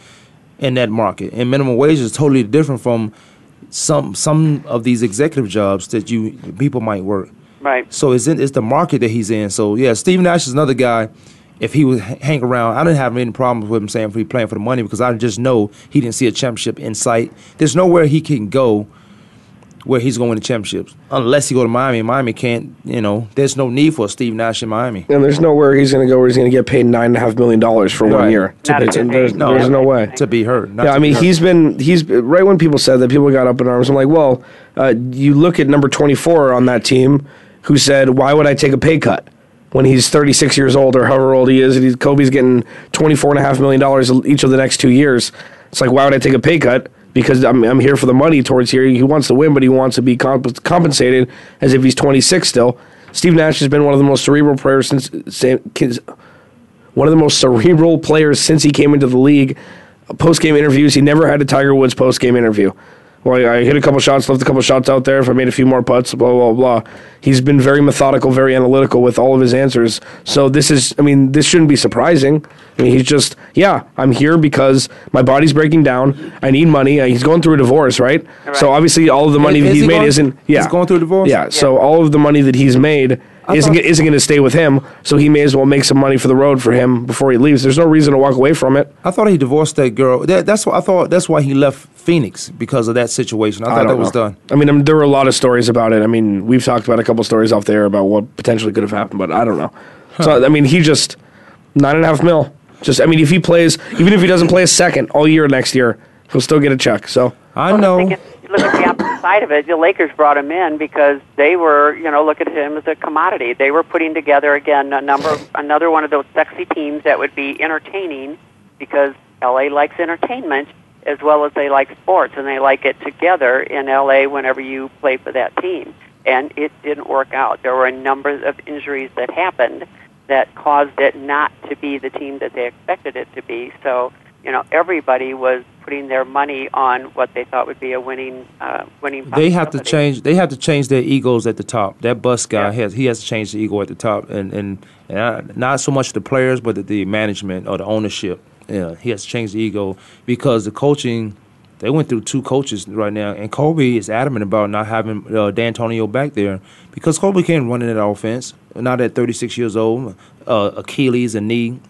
in that market, and minimum wage is totally different from some some of these executive jobs that you people might work. Right. So it's in, it's the market that he's in. So yeah, Steve Nash is another guy. If he would h- hang around, I didn't have any problems with him saying if he playing for the money because I just know he didn't see a championship in sight. There's nowhere he can go where he's going to championships unless he go to Miami. Miami can't. You know, there's no need for Steve Nash in Miami. And there's nowhere he's going to go where he's going to get paid nine and a half million dollars for one year. Not It's- a good there's. No, there's no way. to be hurt. not Yeah, I mean, hurt. he's been he's right when people said that people got up in arms. I'm like, well, uh, you look at number 24 on that team, who said, "Why would I take a pay cut when he's 36 years old or however old he is? And he's, Kobe's getting 24 and a half million dollars each of the next two years. It's like, why would I take a pay cut? Because I'm I'm here for the money towards here. He wants to win, but he wants to be comp- compensated as if he's 26 still. Steve Nash has been one of the most cerebral players since. one of the most cerebral players since he came into the league. Post game interviews, he never had a Tiger Woods post game interview. Well, I hit a couple shots, left a couple shots out there. If I made a few more putts, blah blah blah. He's been very methodical, very analytical with all of his answers. So this is, I mean, this shouldn't be surprising. I mean, he's just, yeah, I'm here because my body's breaking down. I need money. Uh, He's going through a divorce, right? right? So obviously, all of the money Is that he he's made going- isn't. Yeah, he's going through a divorce? Yeah. So all of the money that he's made isn't thought- isn't going to stay with him. So he may as well make some money for the road for him before he leaves. There's no reason to walk away from it. I thought he divorced that girl. That, that's what I thought. That's why he left Phoenix because of that situation. I thought that don't was know. done. I mean, um, there were a lot of stories about it. I mean, we've talked about a couple stories off there about what potentially could have happened, but I don't know. So I mean, he just nine and a half mil. Just I mean, if he plays, even if he doesn't play a second all year next year, he'll still get a check. So I Well, know. thing is, look at the opposite side of it. The Lakers brought him in because they were, you know, look at him as a commodity. They were putting together again a number, another one of those sexy teams that would be entertaining because LA likes entertainment as well as they like sports, and they like it together in LA whenever you play for that team. and it didn't work out. There were a number of injuries that happened that caused it not to be the team that they expected it to be. So, you know, everybody was putting their money on what they thought would be a winning uh, winning. They have to change. They have to change their egos at the top. That bus guy Yeah. has he has to change the ego at the top, and and, and I- not so much the players, but the, the management or the ownership. Yeah, he has to change the ego because the coaching. They went through two coaches right now, and Kobe is adamant about not having uh, D'Antonio back there because Kobe can't run in that offense. Not at 36 years old, uh, Achilles and knee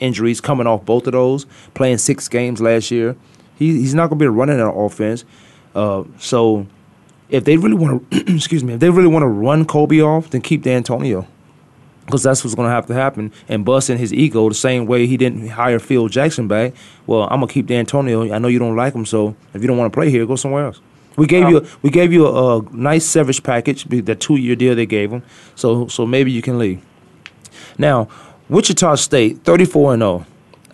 injuries coming off both of those. Playing six games last year, he, he's not going to be running that offense. Uh, so if they really want (clears throat) to, excuse me, if they really want to run Kobe off, then keep D'Antonio. Because that's what's going to have to happen. And busting his ego the same way he didn't hire Phil Jackson back. Well, I'm to keep D'Antonio. I know you don't like him, so if you don't want to play here, go somewhere else. We gave you we gave you a, a nice service package, the two year deal they gave him. So so maybe you can leave. Now, Wichita State, 34 and 0.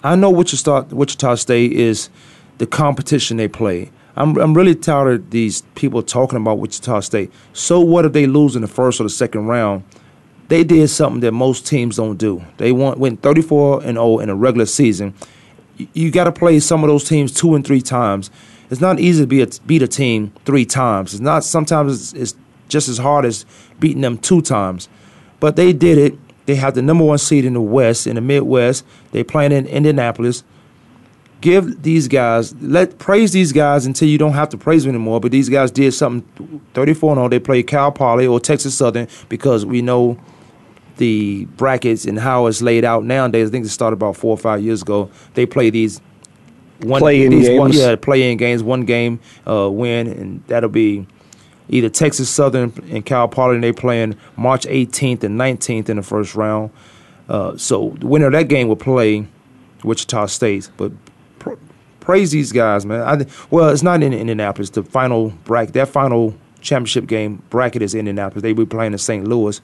I know Wichita Wichita State is the competition they play. I'm I'm really tired of these people talking about Wichita State. So what if they lose in the first or the second round? They did something that most teams don't do. They won, went 34 and 0 in a regular season. You, you got to play some of those teams two and three times. It's not easy to be a, beat a team three times. It's not. Sometimes it's, it's just as hard as beating them two times. But they did it. They have the number one seed in the West, in the Midwest. They playing in Indianapolis. Give these guys, let praise these guys until you don't have to praise them anymore. But these guys did something 34 0. They played Cal Poly or Texas Southern because we know the brackets and how it's laid out nowadays. I think it started about four or five years ago. They play these one Play-in these One, games. yeah, play in games, one game uh, win, and that'll be either Texas Southern and Cal Poly. And they playing March 18th and 19th in the first round. Uh, so the winner of that game will play Wichita State. But pr- praise these guys, man. I, well, it's not in Indianapolis. The final bracket, that final championship game bracket is in Indianapolis. They will be playing in St. Louis,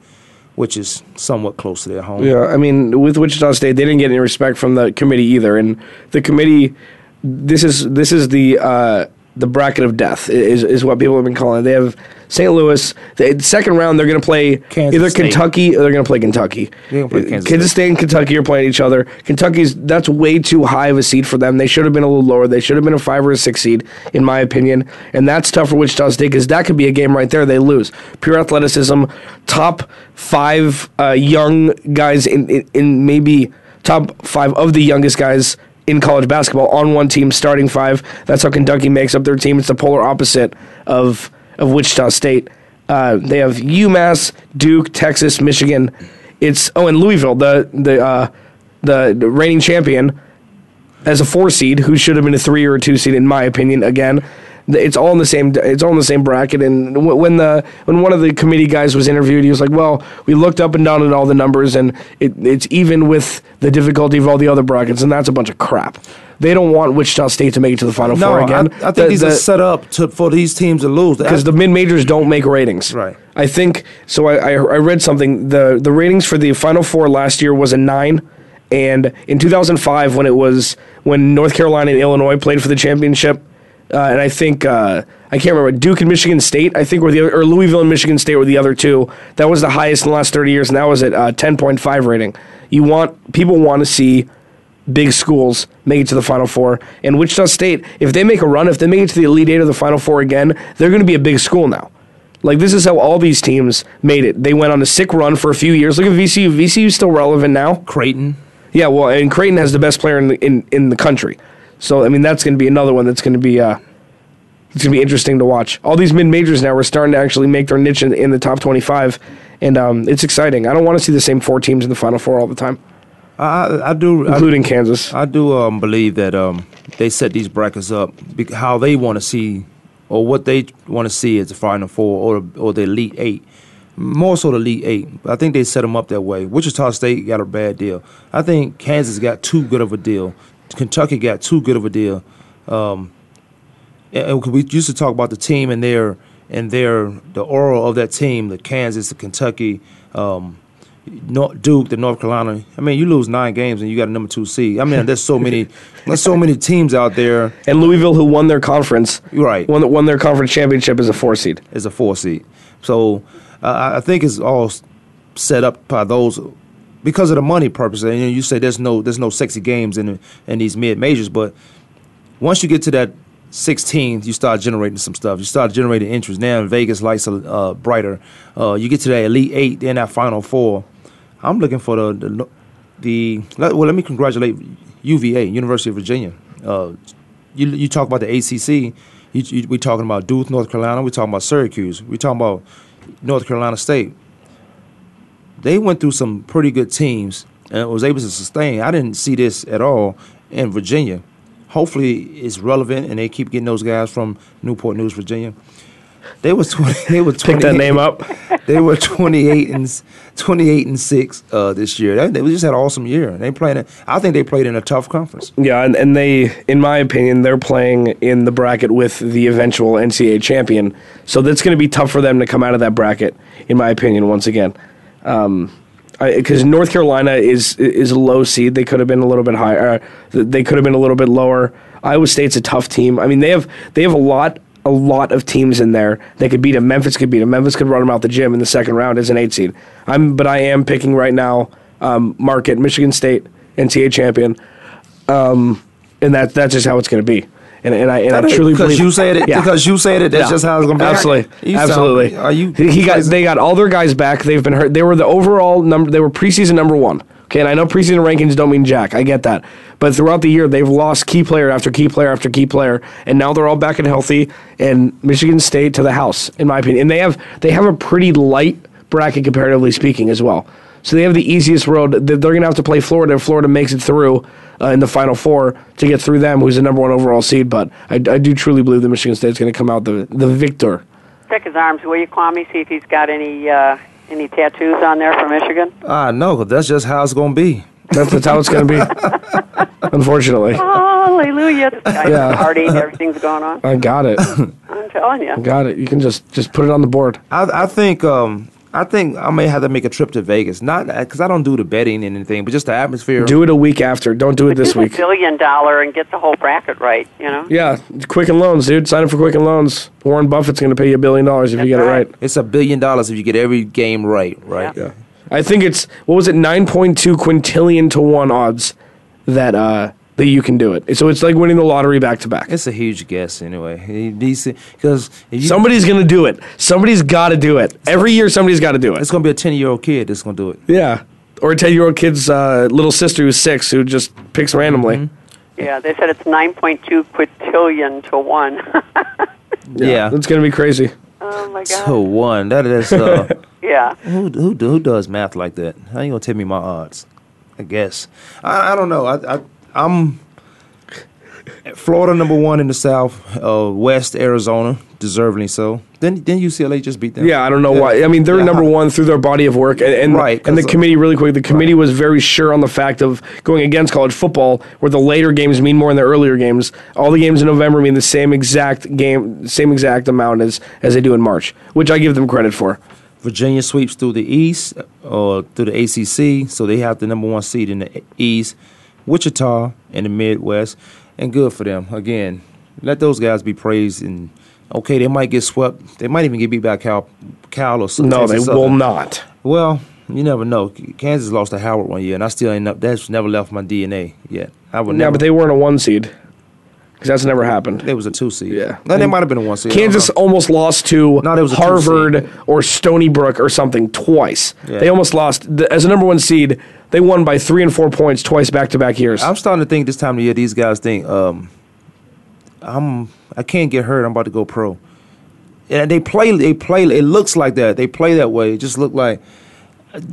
which is somewhat close to their home. Yeah, I mean, with Wichita State, they didn't get any respect from the committee either, and the committee, this is this is the uh, the bracket of death is is what people have been calling it. They have St. Louis. The second round, they're going to play Kansas either State. Kentucky or they're going to play Kentucky. They're gonna play Kansas State and Kentucky are playing each other. Kentucky's that's way too high of a seed for them. They should have been a little lower. They should have been a five or a six seed, in my opinion. And that's tough for Wichita State because that could be a game right there. They lose pure athleticism, top five uh, young guys in, in in maybe top five of the youngest guys in college basketball on one team, starting five. That's how Kentucky makes up their team. It's the polar opposite of of Wichita State. Uh, they have UMass, Duke, Texas, Michigan. It's oh, and Louisville, the the uh, the, reigning champion, as a four seed, who should have been a three or a two seed, in my opinion. Again, it's all in the same. It's all in the same bracket. And when the when one of the committee guys was interviewed, he was like, "Well, we looked up and down at all the numbers, and it, it's even with the difficulty of all the other brackets, and that's a bunch of crap." They don't want Wichita State to make it to the Final No, Four I, again. I think The- these are set up to, for these teams to lose. because the mid majors don't make ratings. Right. I think so. I, I I read something. the The ratings for the Final Four last year was a nine, and in 2005 when it was when North Carolina and Illinois played for the championship, uh, and I think uh, I can't remember Duke and Michigan State. I think were the other, or Louisville and Michigan State were the other two. That was the highest in the last 30 years, and that was at uh, 10.5 rating. You want people want to see big schools make it to the Final Four. And Wichita State, if they make a run, if they make it to the Elite Eight or the Final Four again, they're going to be a big school now. Like this is how all these teams made it. They went on a sick run for a few years. Look at VCU. VCU is still relevant now. Creighton. Yeah, well, and Creighton has the best player in the, in, in the country. So I mean, that's going to be another one that's going to be uh, it's going to be interesting to watch. All these mid majors now are starting to actually make their niche in, in the top twenty five, and um, it's exciting. I don't want to see the same four teams in the Final Four all the time, I, I, I do. I, including Kansas. I do um, believe that um, they set these brackets up how they want to see, or what they want to see as the final four or or the elite eight. More so the elite eight. I think they set them up that way. Wichita State got a bad deal. I think Kansas got too good of a deal. Kentucky got too good of a deal. Um, and we used to talk about the team and their and their the aura of that team, the Kansas, the Kentucky, um, Duke, the North Carolina. I mean, you lose nine games and you got a number two seed. I mean, there's so (laughs) many, there's so many teams out there. and Louisville, who won their conference, Right. won won their conference championship as a four seed. as a four seed. So uh, I think it's all set up by those because of the money purpose. And you, say there's no there's no sexy games in in these mid majors, but once you get to that 16th, you start generating some stuff. You start generating interest. Now in Vegas lights are uh, brighter. Uh, you get to that elite eight, then that final four. I'm looking for the the, the well. Let me congratulate UVA, University of Virginia. Uh, you you talk about the ACC. You, you, we talking about Duke, North Carolina. We're talking about Syracuse. We're talking about North Carolina State. They went through some pretty good teams and was able to sustain. I didn't see this at all in Virginia. Hopefully, it's relevant and they keep getting those guys from Newport News, Virginia. They was 20, (laughs) they were 28, Pick that name up. (laughs) They were 28 and 28 and 6 uh, this year. They, they just had an awesome year. They played. I think they played in a tough conference. Yeah, and, and they, in my opinion, they're playing in the bracket with the eventual NCAA champion. So that's going to be tough for them to come out of that bracket, in my opinion. Once again, because North Carolina is is a low seed. They could have been a little bit higher. Uh, they could have been a little bit lower. Iowa State's a tough team. I mean, they have they have a lot a lot of teams in there. They could beat them. Memphis could beat them. Memphis could run them out the gym in the second round as an eight seed. I'm, but I am picking right now. Um, Market, Michigan State, NCAA champion um, and that that's just how it's going to be. And, and I and I truly because believe you said it. Yeah. Because you said it. That's Yeah. just how it's going to be. Absolutely, You sound- absolutely. are you? He he got they got all their guys back. They've been hurt. They were the overall number. They were preseason number one. Okay, and I know preseason rankings don't mean jack. I get that, but throughout the year they've lost key player after key player after key player, and now they're all back and healthy. And Michigan State to the house, in my opinion. And they have they have a pretty light bracket comparatively speaking as well. So they have the easiest road. They're going to have to play Florida. if Florida makes it through uh, in the Final Four to get through them, who's the number one overall seed. But I, I do truly believe that Michigan State's going to come out the the victor. Check his arms, will you, Kwamie? See if he's got any uh, any tattoos on there for Michigan. Ah, I know. 'cause that's just how it's going to be. That's, that's how it's going to be. (laughs) Unfortunately, Hallelujah! This guy's Yeah. partying, everything's going on. I got it. I'm telling you. Got it. You can just just put it on the board. I, I think. Um, I think I may have to make a trip to Vegas. Not because I don't do the betting and anything, but just the atmosphere. Do it a week after. Don't do it this Use a week. billion dollar and get the whole bracket right. You know. Yeah, Quicken Loans, dude. Sign up for Quicken Loans. Warren Buffett's going to pay you a billion dollars if you get That's it right. right. It's a billion dollars if you get every game right. Right. Yeah. I think it's what was it, nine point two quintillion to one odds that uh that you can do it. So it's like winning the lottery back to back. It's a huge guess anyway. Because Somebody's gonna do it. Somebody's got to do it. Every year, somebody's got to do it. it's going to be a ten year old kid that's going to do it. Yeah, or a ten-year-old kid's uh, little sister who's six who just picks randomly. Yeah, they said it's 9.2 quintillion to one. (laughs) Yeah. it's gonna be crazy. oh my god. To one. That is. Uh, (laughs) Yeah. who, who who does math like that? How you gonna tell me my odds? I guess I, I don't know. I, I I'm Florida number one in the South, uh, West Arizona, deservingly so. Then then UCLA just beat them. Yeah, I don't know why. I mean, they're Yeah. number one through their body of work, and and, Right, and the uh, committee really quick. The committee was very sure on the fact of going against college football, where the later games mean more than the earlier games. All the games in November mean the same exact game, same exact amount as as they do in March, which I give them credit for. Virginia sweeps through the East or through the ACC, so they have the number one seed in the East. Wichita in the Midwest, and good for them. Again, let those guys be praised. And okay, they might get swept. They might even get beat by Cal, Cal or some No, they Texas will not. Well, you never know. Kansas lost to Howard one year, and I still ain't up. That's never left my DNA yet. I would Yeah, never. but they weren't a one seed because that's never happened. It was a two seed. Yeah. And it might have been a one seed. Kansas almost lost to No, they was a two Harvard seed. or Stony Brook or something twice. Yeah. They almost lost as a number one seed. They won by three and four points twice back to back years. I'm starting to think this time of year, these guys think, um, I'm, I can't get hurt. I'm about to go pro. And they play, they play. It looks like that. They play that way. It just look like.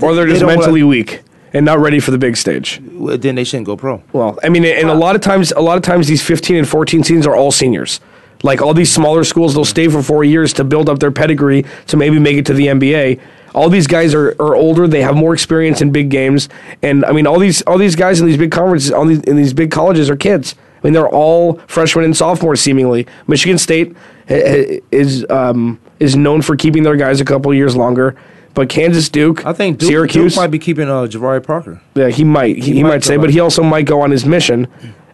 or they're just don't wanna- mentally weak and not ready for the big stage. well, Then they shouldn't go pro. Well, I mean, and a lot of times, a lot of times, these 15 and 14 seasons are all seniors. Like all these smaller schools, they'll stay for four years to build up their pedigree to maybe make it to the NBA. All these guys are, are older; they have more experience in big games, and I mean, all these all these guys in these big conferences, all these in these big colleges are kids. I mean, they're all freshmen and sophomores seemingly. Michigan State eh, eh, is um, is known for keeping their guys a couple years longer, but Kansas, Duke, I think Duke, Syracuse, Duke might be keeping uh, Jabari Parker. yeah, he might. He, he might might, say, but he also might go on his mission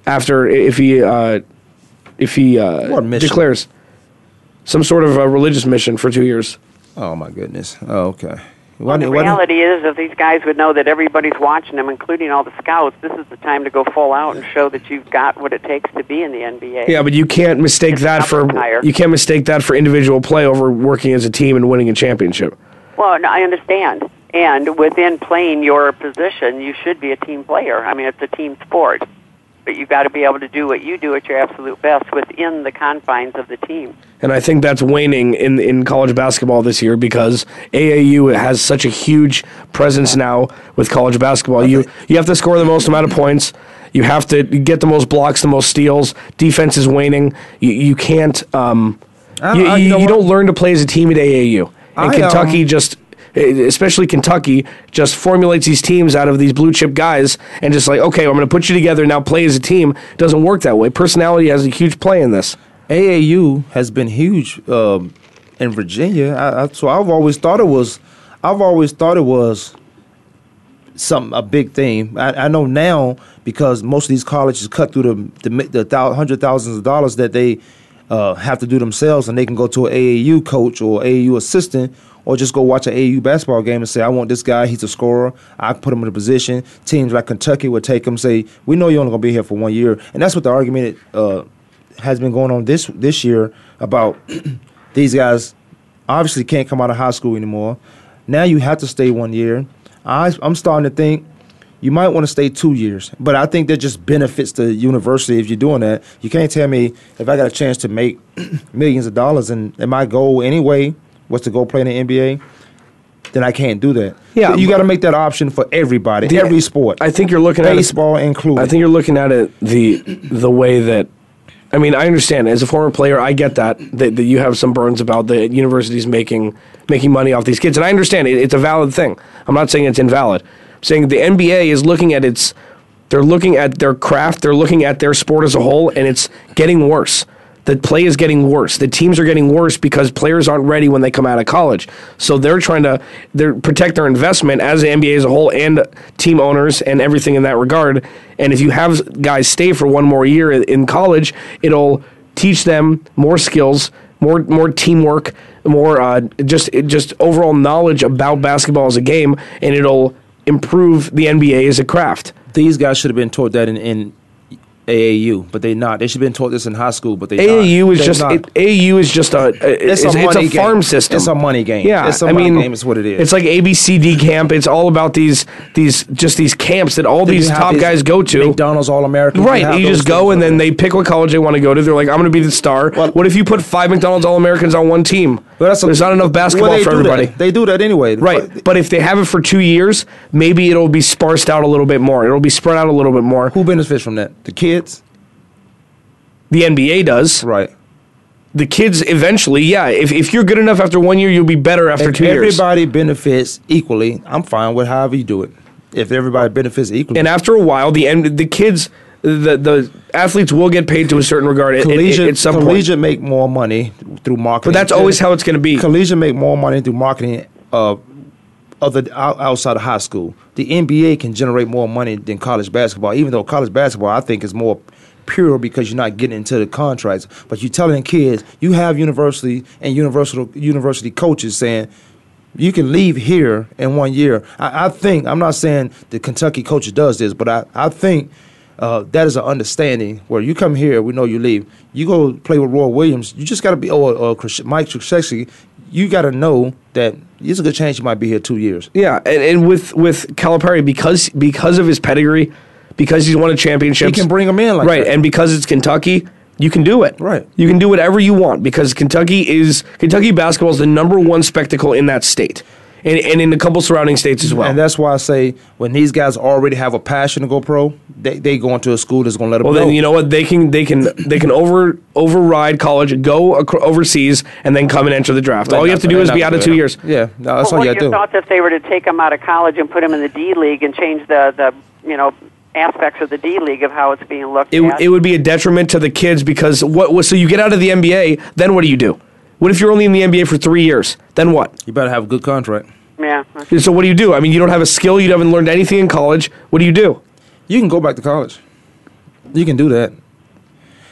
after if he uh, if he uh, declares some sort of uh religious mission for two years. Oh my goodness. Oh, okay. Why Well, did- the why did- reality is, if these guys would know that everybody's watching them, including all the scouts, this is the time to go full out and show that you've got what it takes to be in the NBA. Yeah, but you can't mistake It's that for retire. you can't mistake that for individual play over working as a team and winning a championship. Well, no, I understand. And within playing your position, you should be a team player. I mean, it's a team sport. But you've got to be able to do what you do at your absolute best within the confines of the team. And I think that's waning in in college basketball this year because AAU has such a huge presence now with college basketball. You you have to score the most amount of points. You have to get the most blocks, the most steals. Defense is waning. You you can't. Um, I- you, I- you you, know you don't learn to play as a team at AAU. And I, Kentucky um, just, especially Kentucky, just formulates these teams out of these blue chip guys and just like, okay, I'm going to put you together now. Play as a team. Doesn't work that way. Personality has a huge play in this. AAU has been huge um, in Virginia. I, I, so I've always thought it was, I've always thought it was something a big thing. I, I know now because most of these colleges cut through the the, the hundred thousands of dollars that they uh, have to do themselves, and they can go to an AAU coach or AAU assistant. Or just go watch an AAU basketball game and say, I want this guy. He's a scorer. I put him in a position. Teams like Kentucky would take him, say, we know you're only going to be here for one year, and that's what the argument uh, has been going on this this year about (clears throat) these guys obviously can't come out of high school anymore. Now you have to stay one year. I, I'm starting to think you might want to stay two years, but I think that just benefits the university if you're doing that. You can't tell me if I got a chance to make (clears throat) millions of dollars and, and my goal anyway was to go play in the NBA, then I can't do that. Yeah, you got to make that option for everybody, The- every sport. I think you're looking at it- baseball included. I think you're looking at it the the way that I mean, I understand as a former player, I get that that, that you have some burns about the universities making making money off these kids, and I understand it, it's a valid thing. I'm not saying it's invalid. Saying the NBA is looking at its they're looking at their craft, they're looking at their sport as a whole, and it's getting worse. The play is getting worse. The teams are getting worse because players aren't ready when they come out of college. So they're trying to they're protect their investment as the NBA as a whole and team owners and everything in that regard. And if you have guys stay for one more year in college, it'll teach them more skills, more more teamwork, more uh, just just overall knowledge about basketball as a game, and it'll improve the NBA as a craft. These guys should have been taught that in, in AAU, but they not. They should have been taught this in high school, but they AAU not. is They just not. it, AAU is just a it's, a it's, a farm system. It's a money game. Yeah, It's a I money mean, game is what it is. It's like ABCD camp. It's all about these these just these camps that all these top these guys go to. McDonald's All American. Right, you just go and then they pick what college they want to go to. They're like, I'm going to be the star. Well- what if you put five McDonald's All Americans on one team? There's not enough basketball for everybody. They do that anyway. Right, but if they have it for two years, maybe it'll be sparsed out a little bit more. It'll be spread out a little bit more. Who benefits from that? The kids. The NBA does. Right. The kids eventually, yeah. If, if you're good enough after one year, you'll be better after If two years. everybody benefits equally, I'm fine with however you do it. If everybody benefits equally, And after a while, the end, the kids, the the athletes will get paid to a certain regard at, at- collegiate, at some point. make more money through marketing. But that's always how it's going to be. collegiate make more money through marketing uh, other out, outside of high school. The NBA can generate more money than college basketball, even though college basketball I think is more pure because you're not getting into the contracts. But you're telling kids you have university and university university coaches saying you can leave here in one year. I, I think I'm not saying the Kentucky coach does this, but I, I think uh, that is an understanding where you come here, we know you leave. You go play with Roy Williams, you just got to be, or, or Mike Krzyzewski, you got to know that there's a good chance you might be here two years. Yeah, and, and with with Calipari because because of his pedigree, because he's won a championship, He can bring 'em in like right, that. and because it's Kentucky, you can do it. Right. you can do whatever you want because Kentucky is Kentucky basketball is the number one spectacle in that state, and, and in a couple surrounding states as well. And that's why I say when these guys already have a passion to go pro, they, they go into a school that's going to let them well, know. then you know what they can they can they can over override college, go ac- overseas, and then come and enter the draft. All you have to do is be out of two years. Yeah, no, that's well, all you are got to your do. thoughts if they were to take them out of college and put them in the D League and change the, the you know aspects of the D League of how it's being looked it, at? it would be a detriment to the kids because what, what so you get out of the NBA, then what do you do? What if you're only in the NBA for three years? Then what? You better have a good contract. yeah. So what do you do? I mean, you don't have a skill, you haven't learned anything in college. What do you do? You can go back to college. You can do that.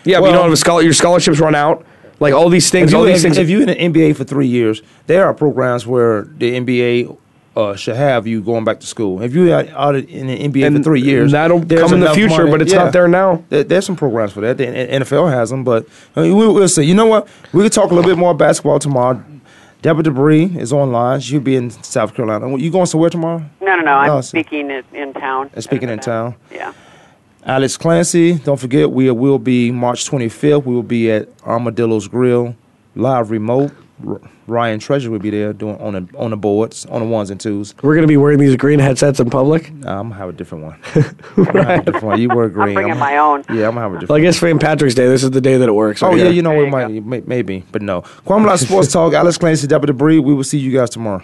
Yeah, but you don't have a scholar. Your scholarships run out. Like all these things, if you, all these if, things. if you're in the NBA for three years, there are programs where the NBA uh, should have you going back to school. If you're out, out in the NBA for three years, that'll come in the future, money- but it's not there now. There- there's some programs for that. The NFL has them, but I mean, we, we'll see. You know what? We can talk a little bit more basketball tomorrow. Deborah Dubree is online. She'll be in South Carolina. You going somewhere tomorrow? No, no, no. I'm No, speaking in, in town. Uh, speaking in town. Yeah. Alex Clancy, don't forget, we will be March 25th. We will be at Armadillo's Grill, live remote. R- Ryan Treasure will be there doing on the on the boards, on the ones and twos. We're gonna be wearing these green headsets in public. Nah, I'm gonna have a different one. (laughs) I'm gonna have a different one. You wear green. bringing I'm- my own. Yeah, I'm gonna have a different. Well, I guess for St. Patrick's Day, this is the day that it works. Oh right yeah, here. you know There it you might may- maybe, but no. Kwamie Lassiter Sports (laughs) Talk. Alex Clancy, Deborah Dubree. We will see you guys tomorrow.